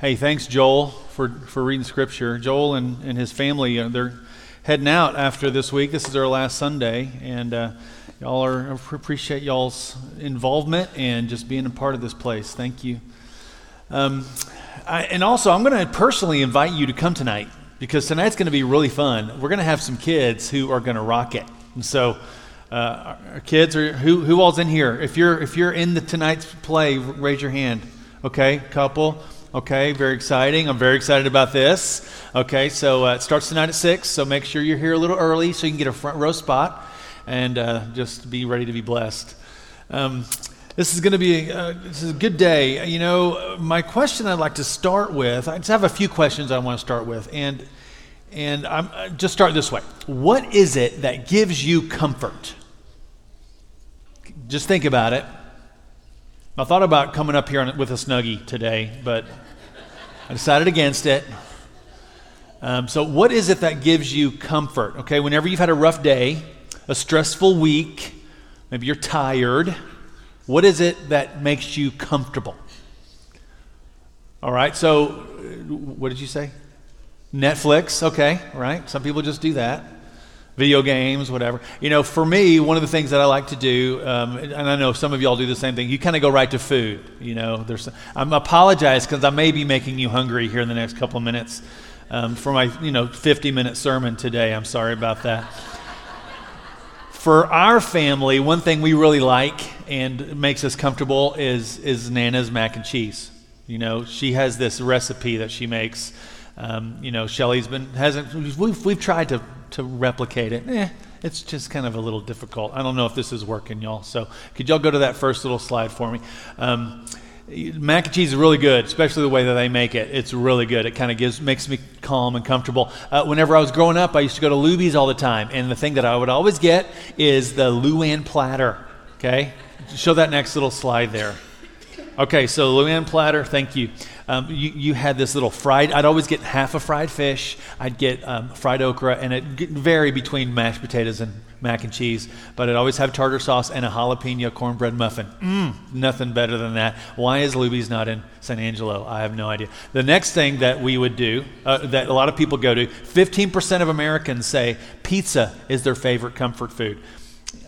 Hey, thanks, Joel, for, for reading scripture. Joel and, and his family, uh, they're heading out after this week. This is their last Sunday, and uh, y'all are appreciate y'all's involvement and just being a part of this place. Thank you. Um, I, and also, I'm going to personally invite you to come tonight because tonight's going to be really fun. We're going to have some kids who are going to rock it, and so. Uh, our kids, or who who all's in here? If you're if you're in the tonight's play, raise your hand. Okay, couple. Okay, very exciting. I'm very excited about this. Okay, so uh, it starts tonight at 6, so make sure you're here a little early so you can get a front row spot and uh, just be ready to be blessed. Um, this is going to be a, uh, this is a good day. You know, my question I'd like to start with, I just have a few questions I want to start with. And, and I'm, uh, just start this way What is it that gives you comfort? Just think about it. I thought about coming up here with a snuggie today, but I decided against it. Um, so, what is it that gives you comfort? Okay, whenever you've had a rough day, a stressful week, maybe you're tired, what is it that makes you comfortable? All right, so what did you say? Netflix, okay, right? Some people just do that video games, whatever. You know, for me, one of the things that I like to do, um, and I know some of y'all do the same thing, you kind of go right to food. You know, there's, I'm apologize because I may be making you hungry here in the next couple of minutes um, for my, you know, 50 minute sermon today. I'm sorry about that. for our family, one thing we really like and makes us comfortable is is Nana's mac and cheese. You know, she has this recipe that she makes. Um, you know, Shelly's been hasn't. We've we've tried to to replicate it. Eh, it's just kind of a little difficult. I don't know if this is working, y'all. So could y'all go to that first little slide for me? Um, mac and cheese is really good, especially the way that they make it. It's really good. It kind of gives makes me calm and comfortable. Uh, whenever I was growing up, I used to go to Luby's all the time, and the thing that I would always get is the Luann platter. Okay, show that next little slide there. Okay, so Luann platter, thank you. Um, you, you had this little fried, I'd always get half a fried fish, I'd get um, fried okra, and it vary between mashed potatoes and mac and cheese, but I'd always have tartar sauce and a jalapeno cornbread muffin. Mmm, nothing better than that. Why is Luby's not in San Angelo? I have no idea. The next thing that we would do, uh, that a lot of people go to, 15% of Americans say pizza is their favorite comfort food.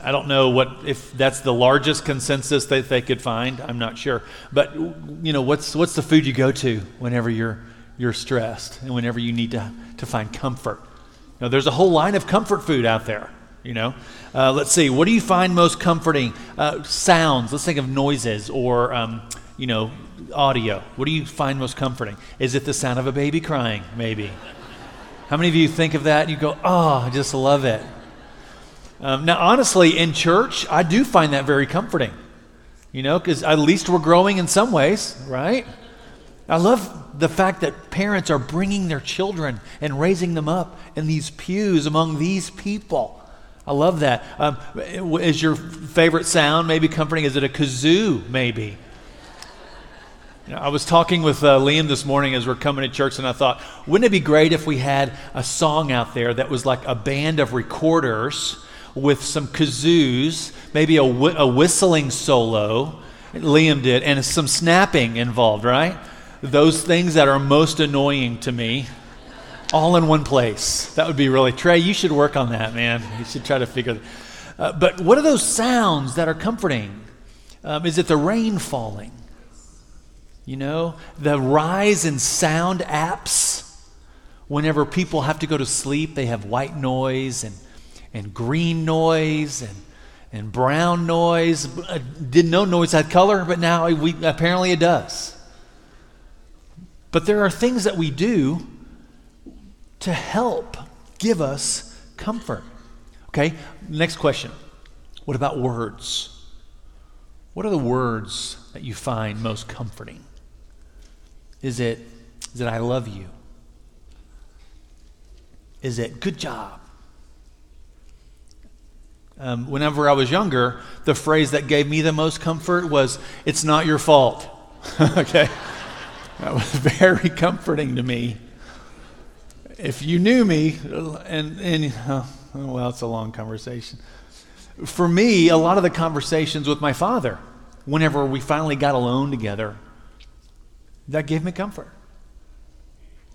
I don't know what if that's the largest consensus that they could find. I'm not sure. But you know, what's what's the food you go to whenever you're you're stressed and whenever you need to to find comfort? Know, there's a whole line of comfort food out there. You know, uh, let's see. What do you find most comforting? Uh, sounds. Let's think of noises or um, you know audio. What do you find most comforting? Is it the sound of a baby crying? Maybe. How many of you think of that and you go, "Oh, I just love it." Um, now, honestly, in church, I do find that very comforting, you know, because at least we're growing in some ways, right? I love the fact that parents are bringing their children and raising them up in these pews among these people. I love that. Um, is your favorite sound maybe comforting? Is it a kazoo, maybe? I was talking with uh, Liam this morning as we're coming to church, and I thought, wouldn't it be great if we had a song out there that was like a band of recorders with some kazoos, maybe a, wh- a whistling solo. Liam did, and some snapping involved, right? Those things that are most annoying to me, all in one place. That would be really, Trey, you should work on that, man. You should try to figure uh, But what are those sounds that are comforting? Um, is it the rain falling? You know, the rise in sound apps. Whenever people have to go to sleep, they have white noise and and green noise and, and brown noise. I didn't know noise had color, but now we, apparently it does. But there are things that we do to help give us comfort. Okay, next question. What about words? What are the words that you find most comforting? Is it, is it I love you? Is it good job? Um, whenever I was younger, the phrase that gave me the most comfort was, It's not your fault. okay? That was very comforting to me. If you knew me, and, and oh, well, it's a long conversation. For me, a lot of the conversations with my father, whenever we finally got alone together, that gave me comfort.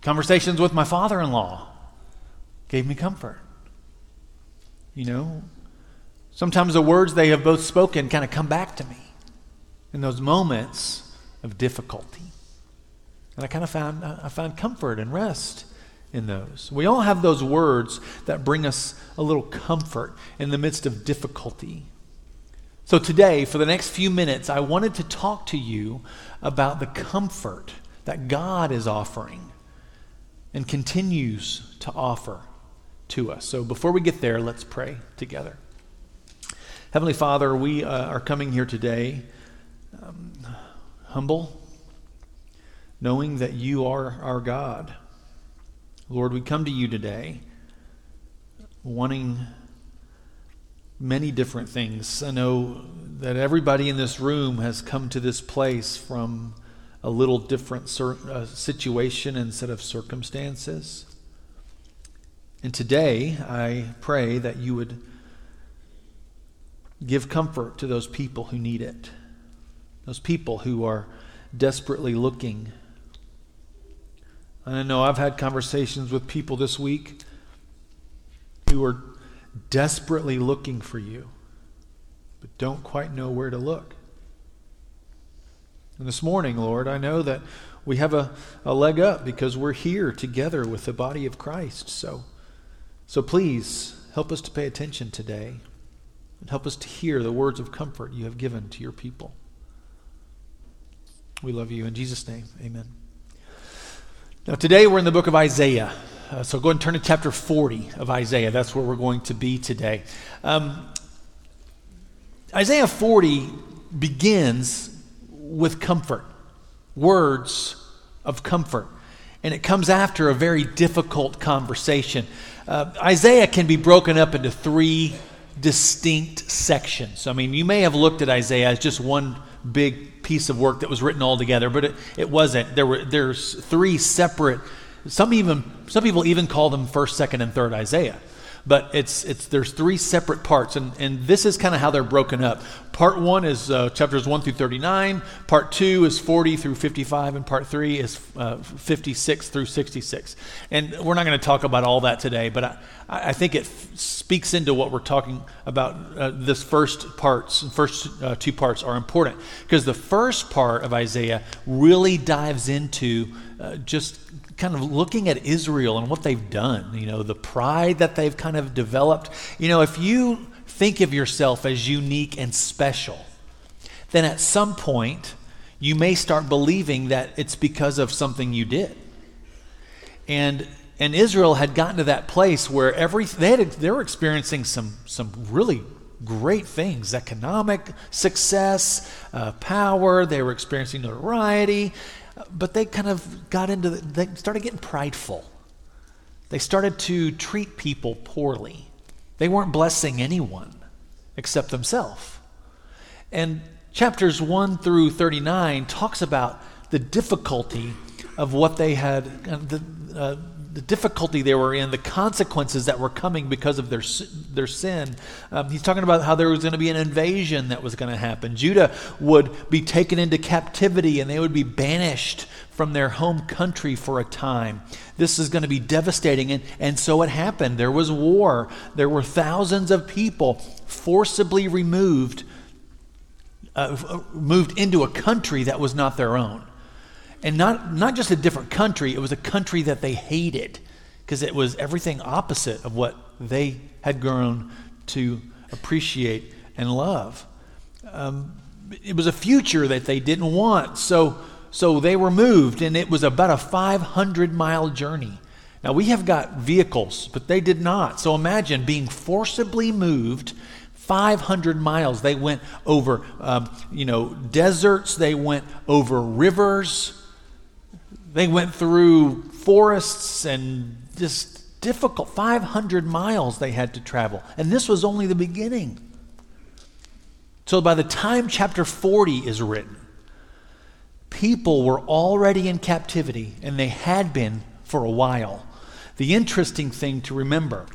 Conversations with my father in law gave me comfort. You know, sometimes the words they have both spoken kind of come back to me in those moments of difficulty. And I kind of found, I found comfort and rest in those. We all have those words that bring us a little comfort in the midst of difficulty. So, today, for the next few minutes, I wanted to talk to you about the comfort that God is offering and continues to offer to us. So, before we get there, let's pray together. Heavenly Father, we uh, are coming here today um, humble, knowing that you are our God. Lord, we come to you today wanting many different things. I know that everybody in this room has come to this place from a little different uh, situation and set of circumstances. And today, I pray that you would give comfort to those people who need it, those people who are desperately looking. And I know I've had conversations with people this week who are desperately looking for you, but don't quite know where to look. And this morning, Lord, I know that we have a, a leg up because we're here together with the body of Christ. So, so please help us to pay attention today and help us to hear the words of comfort you have given to your people. We love you. In Jesus' name, amen. Now, today we're in the book of Isaiah. Uh, so go and turn to chapter 40 of Isaiah. That's where we're going to be today. Um, Isaiah 40 begins with comfort, words of comfort. And it comes after a very difficult conversation. Uh, Isaiah can be broken up into three distinct sections. I mean, you may have looked at Isaiah as just one big piece of work that was written all together, but it, it wasn't. There were there's three separate some even some people even call them first, second, and third Isaiah. But it's it's there's three separate parts, and, and this is kind of how they're broken up. Part one is uh, chapters one through thirty nine. Part two is forty through fifty five, and part three is uh, fifty six through sixty six. And we're not going to talk about all that today, but I, I think it f- speaks into what we're talking about. Uh, this first parts, first uh, two parts are important because the first part of Isaiah really dives into uh, just kind of looking at Israel and what they've done, you know, the pride that they've kind of developed. You know, if you think of yourself as unique and special, then at some point you may start believing that it's because of something you did. And and Israel had gotten to that place where every they had they were experiencing some some really great things economic success, uh, power, they were experiencing notoriety, but they kind of got into, the, they started getting prideful. They started to treat people poorly. They weren't blessing anyone except themselves. And chapters 1 through 39 talks about the difficulty of what they had, uh, the, uh, the difficulty they were in, the consequences that were coming because of their, their sin. Um, he's talking about how there was going to be an invasion that was going to happen. Judah would be taken into captivity and they would be banished from their home country for a time. This is going to be devastating. And, and so it happened. There was war, there were thousands of people forcibly removed. Uh, moved into a country that was not their own and not, not just a different country, it was a country that they hated because it was everything opposite of what they had grown to appreciate and love. Um, it was a future that they didn't want, so, so they were moved, and it was about a 500 mile journey. Now, we have got vehicles, but they did not. So imagine being forcibly moved 500 miles. They went over, um, you know, deserts. They went over rivers. They went through forests and just difficult 500 miles they had to travel. And this was only the beginning. So by the time chapter 40 is written, people were already in captivity, and they had been for a while. The interesting thing to remember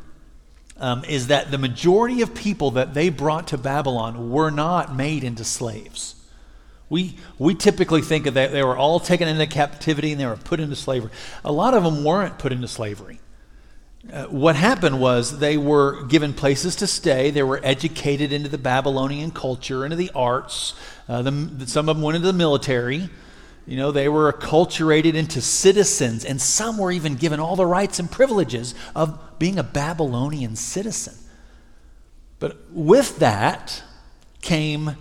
um, is that the majority of people that they brought to Babylon were not made into slaves. We, we typically think that they were all taken into captivity and they were put into slavery. A lot of them weren't put into slavery. Uh, what happened was they were given places to stay. They were educated into the Babylonian culture, into the arts. Uh, the, some of them went into the military. You know, they were acculturated into citizens, and some were even given all the rights and privileges of being a Babylonian citizen. But with that came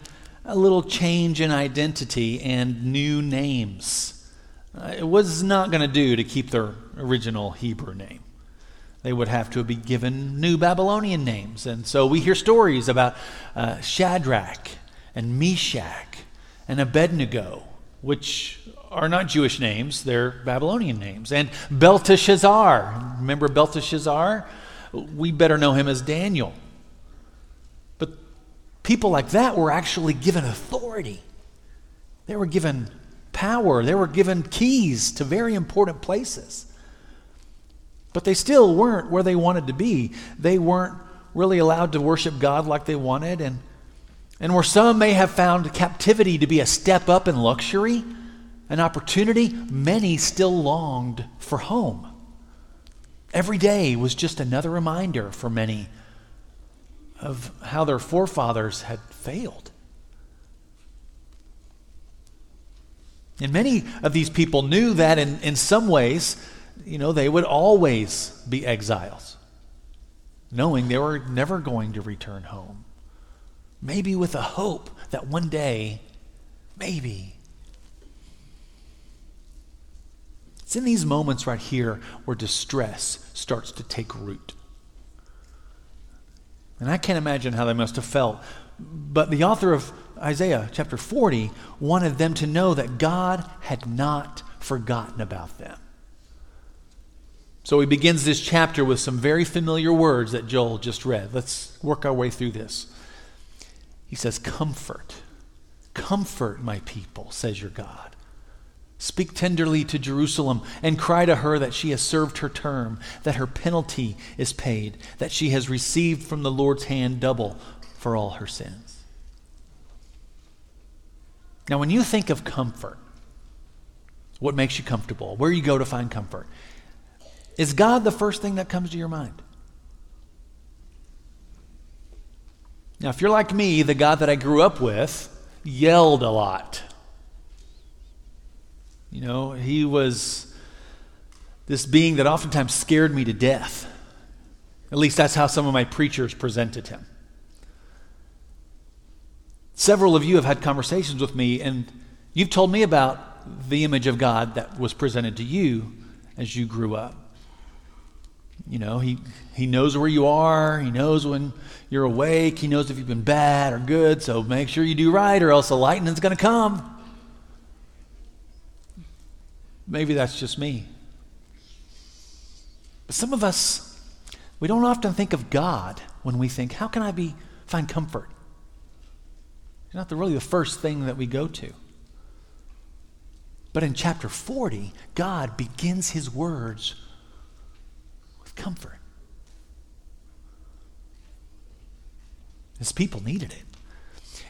a little change in identity and new names. Uh, it was not going to do to keep their original Hebrew name. They would have to be given new Babylonian names. And so we hear stories about uh, Shadrach and Meshach and Abednego which are not Jewish names, they're Babylonian names. And Belteshazzar, remember Belteshazzar? We better know him as Daniel. People like that were actually given authority, they were given power, they were given keys to very important places. But they still weren't where they wanted to be. They weren't really allowed to worship God like they wanted. And and where some may have found captivity to be a step up in luxury, an opportunity, many still longed for home. Every day was just another reminder for many of how their forefathers had failed. And many of these people knew that in, in some ways, you know, they would always be exiles, knowing they were never going to return home maybe with a hope that one day, maybe. It's in these moments right here where distress starts to take root. And I can't imagine how they must have felt. But the author of Isaiah chapter 40 wanted them to know that God had not forgotten about them. So he begins this chapter with some very familiar words that Joel just read. Let's work our way through this. He says, Comfort, comfort my people, says your God. Speak tenderly to Jerusalem and cry to her that she has served her term, that her penalty is paid, that she has received from the Lord's hand double for all her sins. Now, when you think of comfort, what makes you comfortable? Where you go to find comfort? Is God the first thing that comes to your mind? Now, if you're like me, the God that I grew up with yelled a lot. You know, he was this being that oftentimes scared me to death. At least that's how some of my preachers presented him. Several of you have had conversations with me, and you've told me about the image of God that was presented to you as you grew up. You know, he, he knows where you are. He knows when you're awake. He knows if you've been bad or good. So make sure you do right, or else the lightning's going to come. Maybe that's just me. But some of us, we don't often think of God when we think, how can I be find comfort? It's not the, really the first thing that we go to. But in chapter 40, God begins his words with comfort. His people needed it.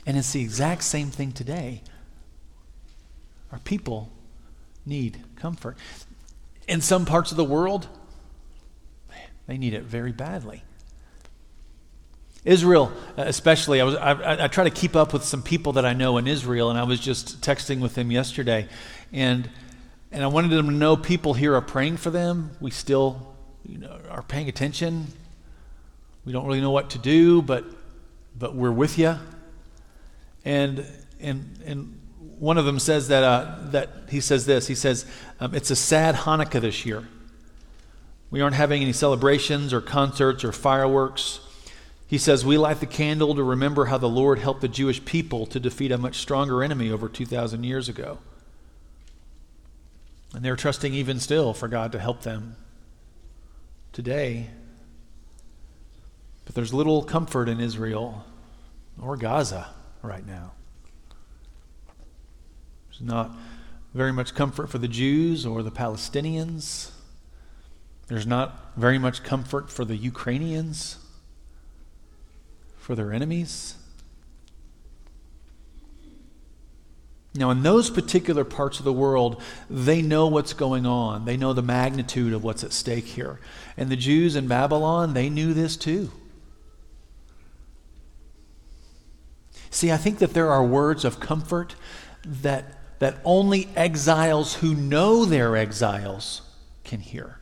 And it's the exact same thing today. Our people need comfort. In some parts of the world, they need it very badly. Israel, especially, I, was, I, I, try to keep up with some people that I know in Israel, and I was just texting with them yesterday. And, and I wanted them to know people here are praying for them. We still you know, are paying attention. We don't really know what to do, but, but we're with you. And, and, and one of them says that, uh, that he says this he says, um, It's a sad Hanukkah this year. We aren't having any celebrations or concerts or fireworks. He says, We light the candle to remember how the Lord helped the Jewish people to defeat a much stronger enemy over 2,000 years ago. And they're trusting even still for God to help them today. But there's little comfort in Israel or Gaza right now. Not very much comfort for the Jews or the Palestinians. There's not very much comfort for the Ukrainians, for their enemies. Now, in those particular parts of the world, they know what's going on. They know the magnitude of what's at stake here. And the Jews in Babylon, they knew this too. See, I think that there are words of comfort that, that only exiles who know they're exiles can hear.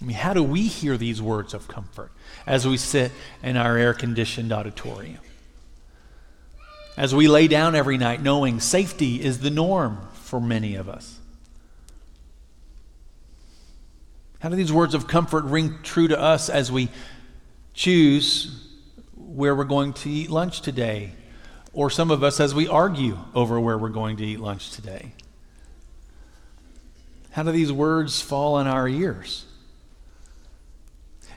I mean, how do we hear these words of comfort as we sit in our air conditioned auditorium? As we lay down every night knowing safety is the norm for many of us? How do these words of comfort ring true to us as we choose where we're going to eat lunch today, or some of us as we argue over where we're going to eat lunch today. How do these words fall in our ears?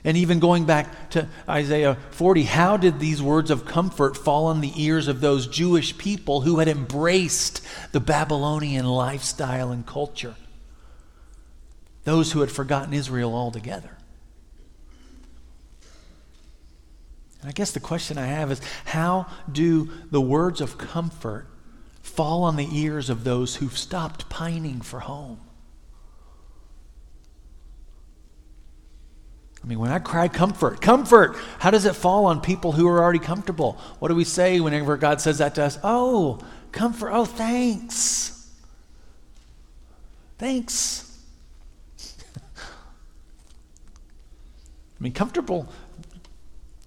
And even going back to Isaiah 40, how did these words of comfort fall on the ears of those Jewish people who had embraced the Babylonian lifestyle and culture? Those who had forgotten Israel altogether. I guess the question I have is how do the words of comfort fall on the ears of those who've stopped pining for home? I mean, when I cry comfort, comfort, how does it fall on people who are already comfortable? What do we say whenever God says that to us? Oh, comfort. Oh, thanks. Thanks. I mean, comfortable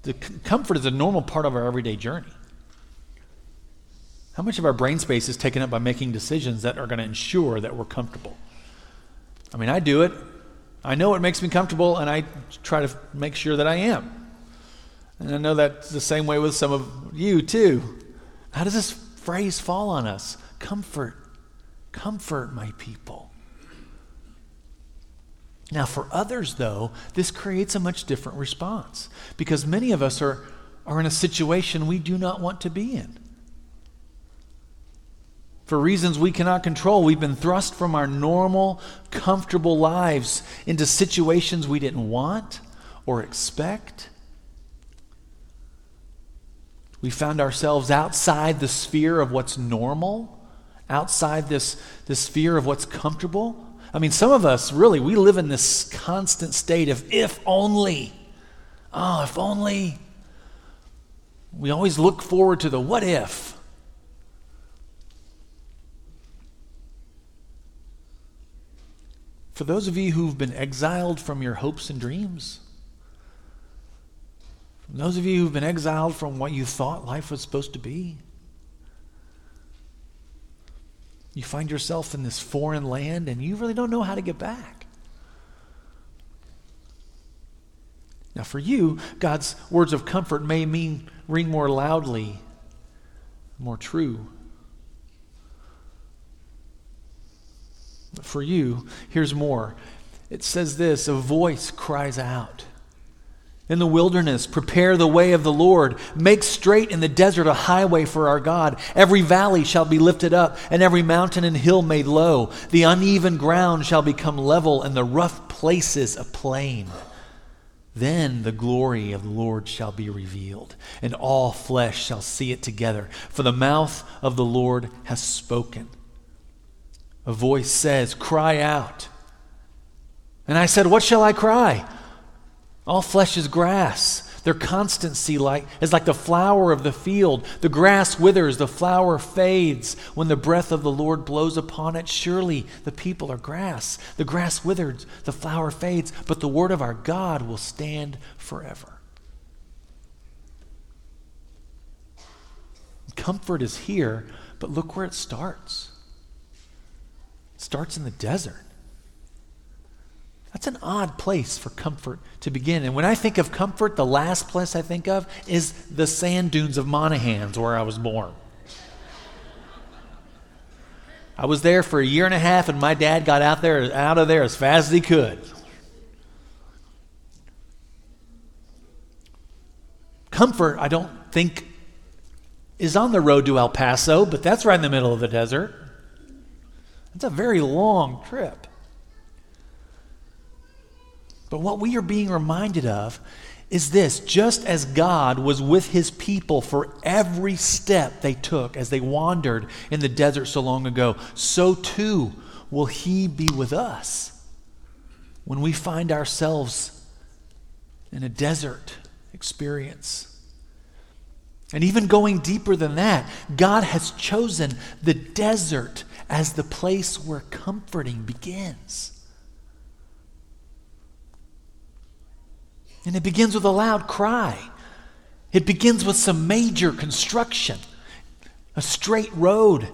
the comfort is a normal part of our everyday journey. How much of our brain space is taken up by making decisions that are going to ensure that we're comfortable? I mean, I do it. I know it makes me comfortable, and I try to make sure that I am. And I know that's the same way with some of you, too. How does this phrase fall on us? Comfort. Comfort my people. Now, for others, though, this creates a much different response because many of us are, are in a situation we do not want to be in. For reasons we cannot control, we've been thrust from our normal, comfortable lives into situations we didn't want or expect. We found ourselves outside the sphere of what's normal, outside this, this sphere of what's comfortable. I mean, some of us really, we live in this constant state of if only. Oh, if only. We always look forward to the what if. For those of you who've been exiled from your hopes and dreams, those of you who've been exiled from what you thought life was supposed to be, You find yourself in this foreign land and you really don't know how to get back. Now, for you, God's words of comfort may mean ring more loudly, more true. But for you, here's more. It says this a voice cries out in the wilderness, prepare the way of the Lord. Make straight in the desert a highway for our God. Every valley shall be lifted up, and every mountain and hill made low. The uneven ground shall become level, and the rough places a plain. Then the glory of the Lord shall be revealed, and all flesh shall see it together. For the mouth of the Lord has spoken. A voice says, Cry out. And I said, What shall I cry? All flesh is grass. Their constancy like, is like the flower of the field. The grass withers, the flower fades. When the breath of the Lord blows upon it, surely the people are grass. The grass withers, the flower fades, but the word of our God will stand forever. Comfort is here, but look where it starts. It starts in the desert. An odd place for comfort to begin. And when I think of comfort, the last place I think of is the sand dunes of Monahans, where I was born. I was there for a year and a half, and my dad got out there out of there as fast as he could. Comfort, I don't think, is on the road to El Paso, but that's right in the middle of the desert. It's a very long trip. But what we are being reminded of is this just as God was with his people for every step they took as they wandered in the desert so long ago, so too will he be with us when we find ourselves in a desert experience. And even going deeper than that, God has chosen the desert as the place where comforting begins. And it begins with a loud cry. It begins with some major construction, a straight road,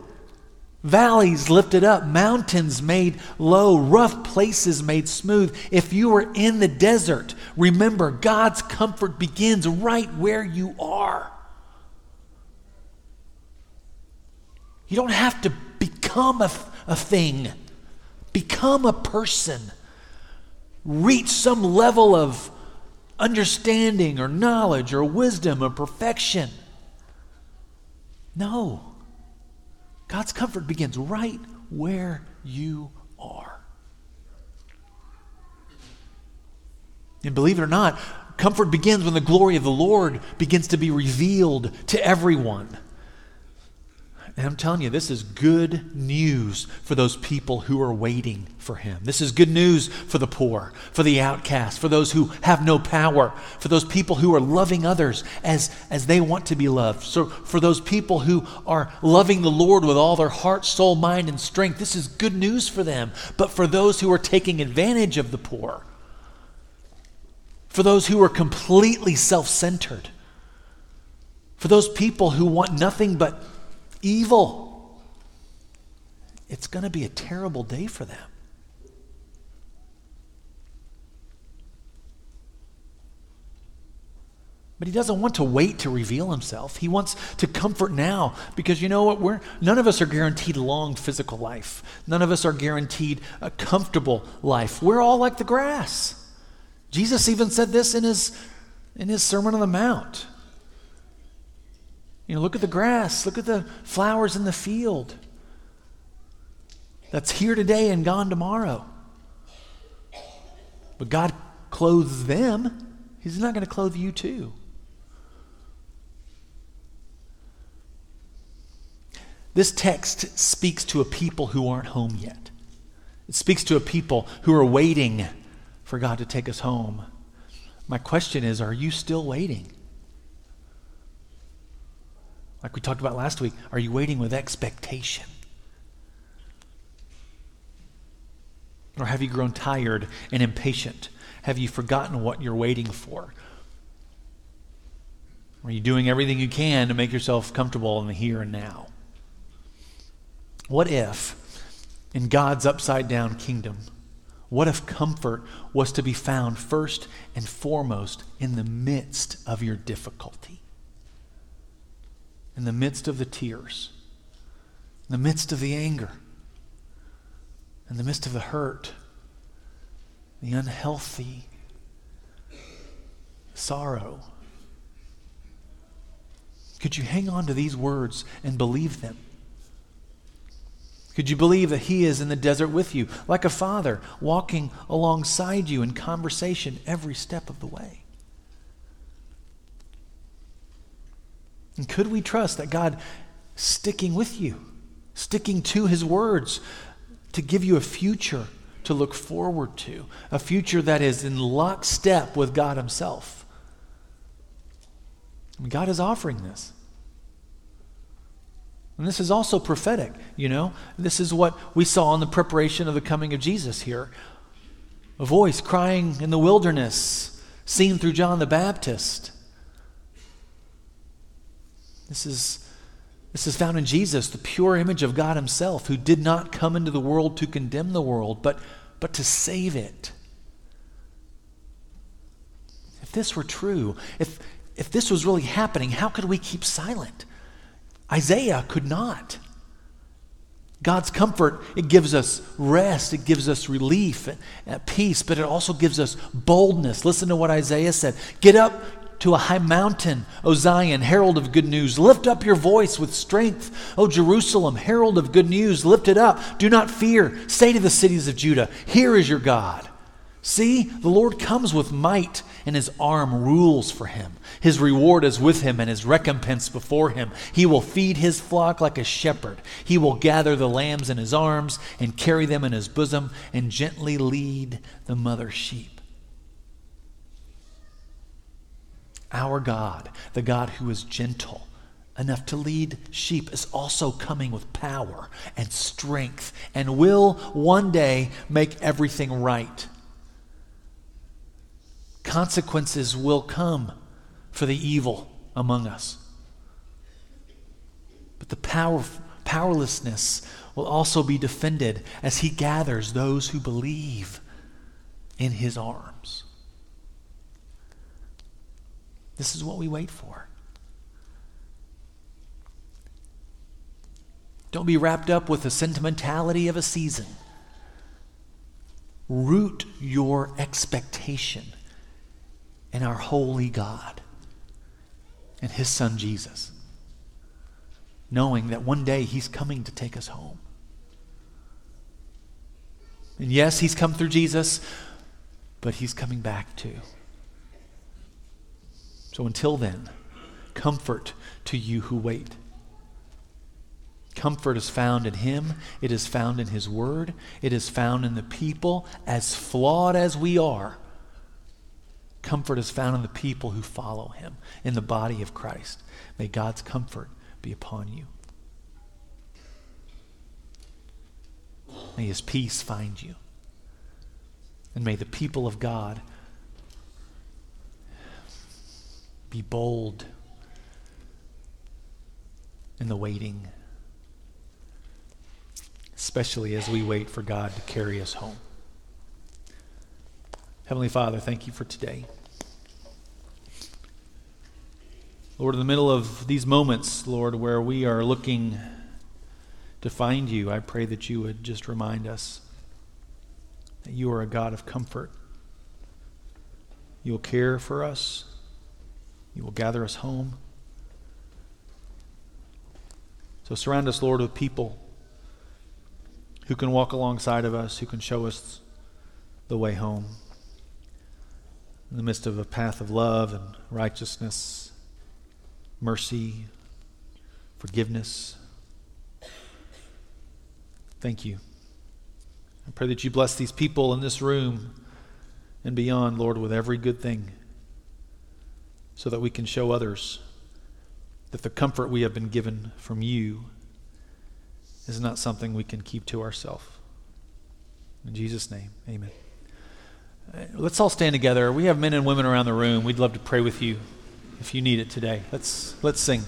valleys lifted up, mountains made low, rough places made smooth. If you are in the desert, remember God's comfort begins right where you are. You don't have to become a, a thing, become a person, reach some level of understanding or knowledge or wisdom or perfection. No. God's comfort begins right where you are. And believe it or not, comfort begins when the glory of the Lord begins to be revealed to everyone. And I'm telling you, this is good news for those people who are waiting for him. This is good news for the poor, for the outcast, for those who have no power, for those people who are loving others as, as they want to be loved. So, for those people who are loving the Lord with all their heart, soul, mind, and strength, this is good news for them. But for those who are taking advantage of the poor, for those who are completely self centered, for those people who want nothing but evil. It's going to be a terrible day for them. But he doesn't want to wait to reveal himself. He wants to comfort now because you know what? We're, none of us are guaranteed long physical life. None of us are guaranteed a comfortable life. We're all like the grass. Jesus even said this in his, in his Sermon on the Mount. You know, look at the grass, look at the flowers in the field that's here today and gone tomorrow. But God clothes them, He's not going to clothe you too. This text speaks to a people who aren't home yet. It speaks to a people who are waiting for God to take us home. My question is are you still waiting? Like we talked about last week, are you waiting with expectation? Or have you grown tired and impatient? Have you forgotten what you're waiting for? Are you doing everything you can to make yourself comfortable in the here and now? What if, in God's upside down kingdom, what if comfort was to be found first and foremost in the midst of your difficulty? In the midst of the tears, in the midst of the anger, in the midst of the hurt, the unhealthy sorrow. Could you hang on to these words and believe them? Could you believe that He is in the desert with you, like a father, walking alongside you in conversation every step of the way? And could we trust that God sticking with you, sticking to his words to give you a future to look forward to, a future that is in lockstep with God himself? Mean, God is offering this. And this is also prophetic, you know? This is what we saw in the preparation of the coming of Jesus here. A voice crying in the wilderness, seen through John the Baptist. This is, this is found in Jesus, the pure image of God Himself, who did not come into the world to condemn the world, but, but to save it. If this were true, if, if this was really happening, how could we keep silent? Isaiah could not. God's comfort, it gives us rest, it gives us relief and peace, but it also gives us boldness. Listen to what Isaiah said Get up, to a high mountain, O Zion, herald of good news. Lift up your voice with strength, O Jerusalem, herald of good news. Lift it up. Do not fear. Say to the cities of Judah, Here is your God. See, the Lord comes with might, and his arm rules for him. His reward is with him, and his recompense before him. He will feed his flock like a shepherd. He will gather the lambs in his arms, and carry them in his bosom, and gently lead the mother sheep. Our God, the God who is gentle, enough to lead sheep is also coming with power and strength and will one day make everything right. Consequences will come for the evil among us. But the power, powerlessness will also be defended as he gathers those who believe in his arms. This is what we wait for. Don't be wrapped up with the sentimentality of a season. Root your expectation in our holy God and his son Jesus, knowing that one day he's coming to take us home. And yes, he's come through Jesus, but he's coming back too. So until then, comfort to you who wait. Comfort is found in Him. It is found in His Word. It is found in the people, as flawed as we are. Comfort is found in the people who follow Him, in the body of Christ. May God's comfort be upon you. May His peace find you. And may the people of God Be bold in the waiting, especially as we wait for God to carry us home. Heavenly Father, thank you for today. Lord, in the middle of these moments, Lord, where we are looking to find you, I pray that you would just remind us that you are a God of comfort. You'll care for us. You will gather us home. So surround us, Lord, with people who can walk alongside of us, who can show us the way home. In the midst of a path of love and righteousness, mercy, forgiveness. Thank you. I pray that you bless these people in this room and beyond, Lord, with every good thing so that we can show others that the comfort we have been given from you is not something we can keep to ourselves. In Jesus' name, amen. Uh, let's all stand together. We have men and women around the room. We'd love to pray with you if you need it today. Let's, let's sing.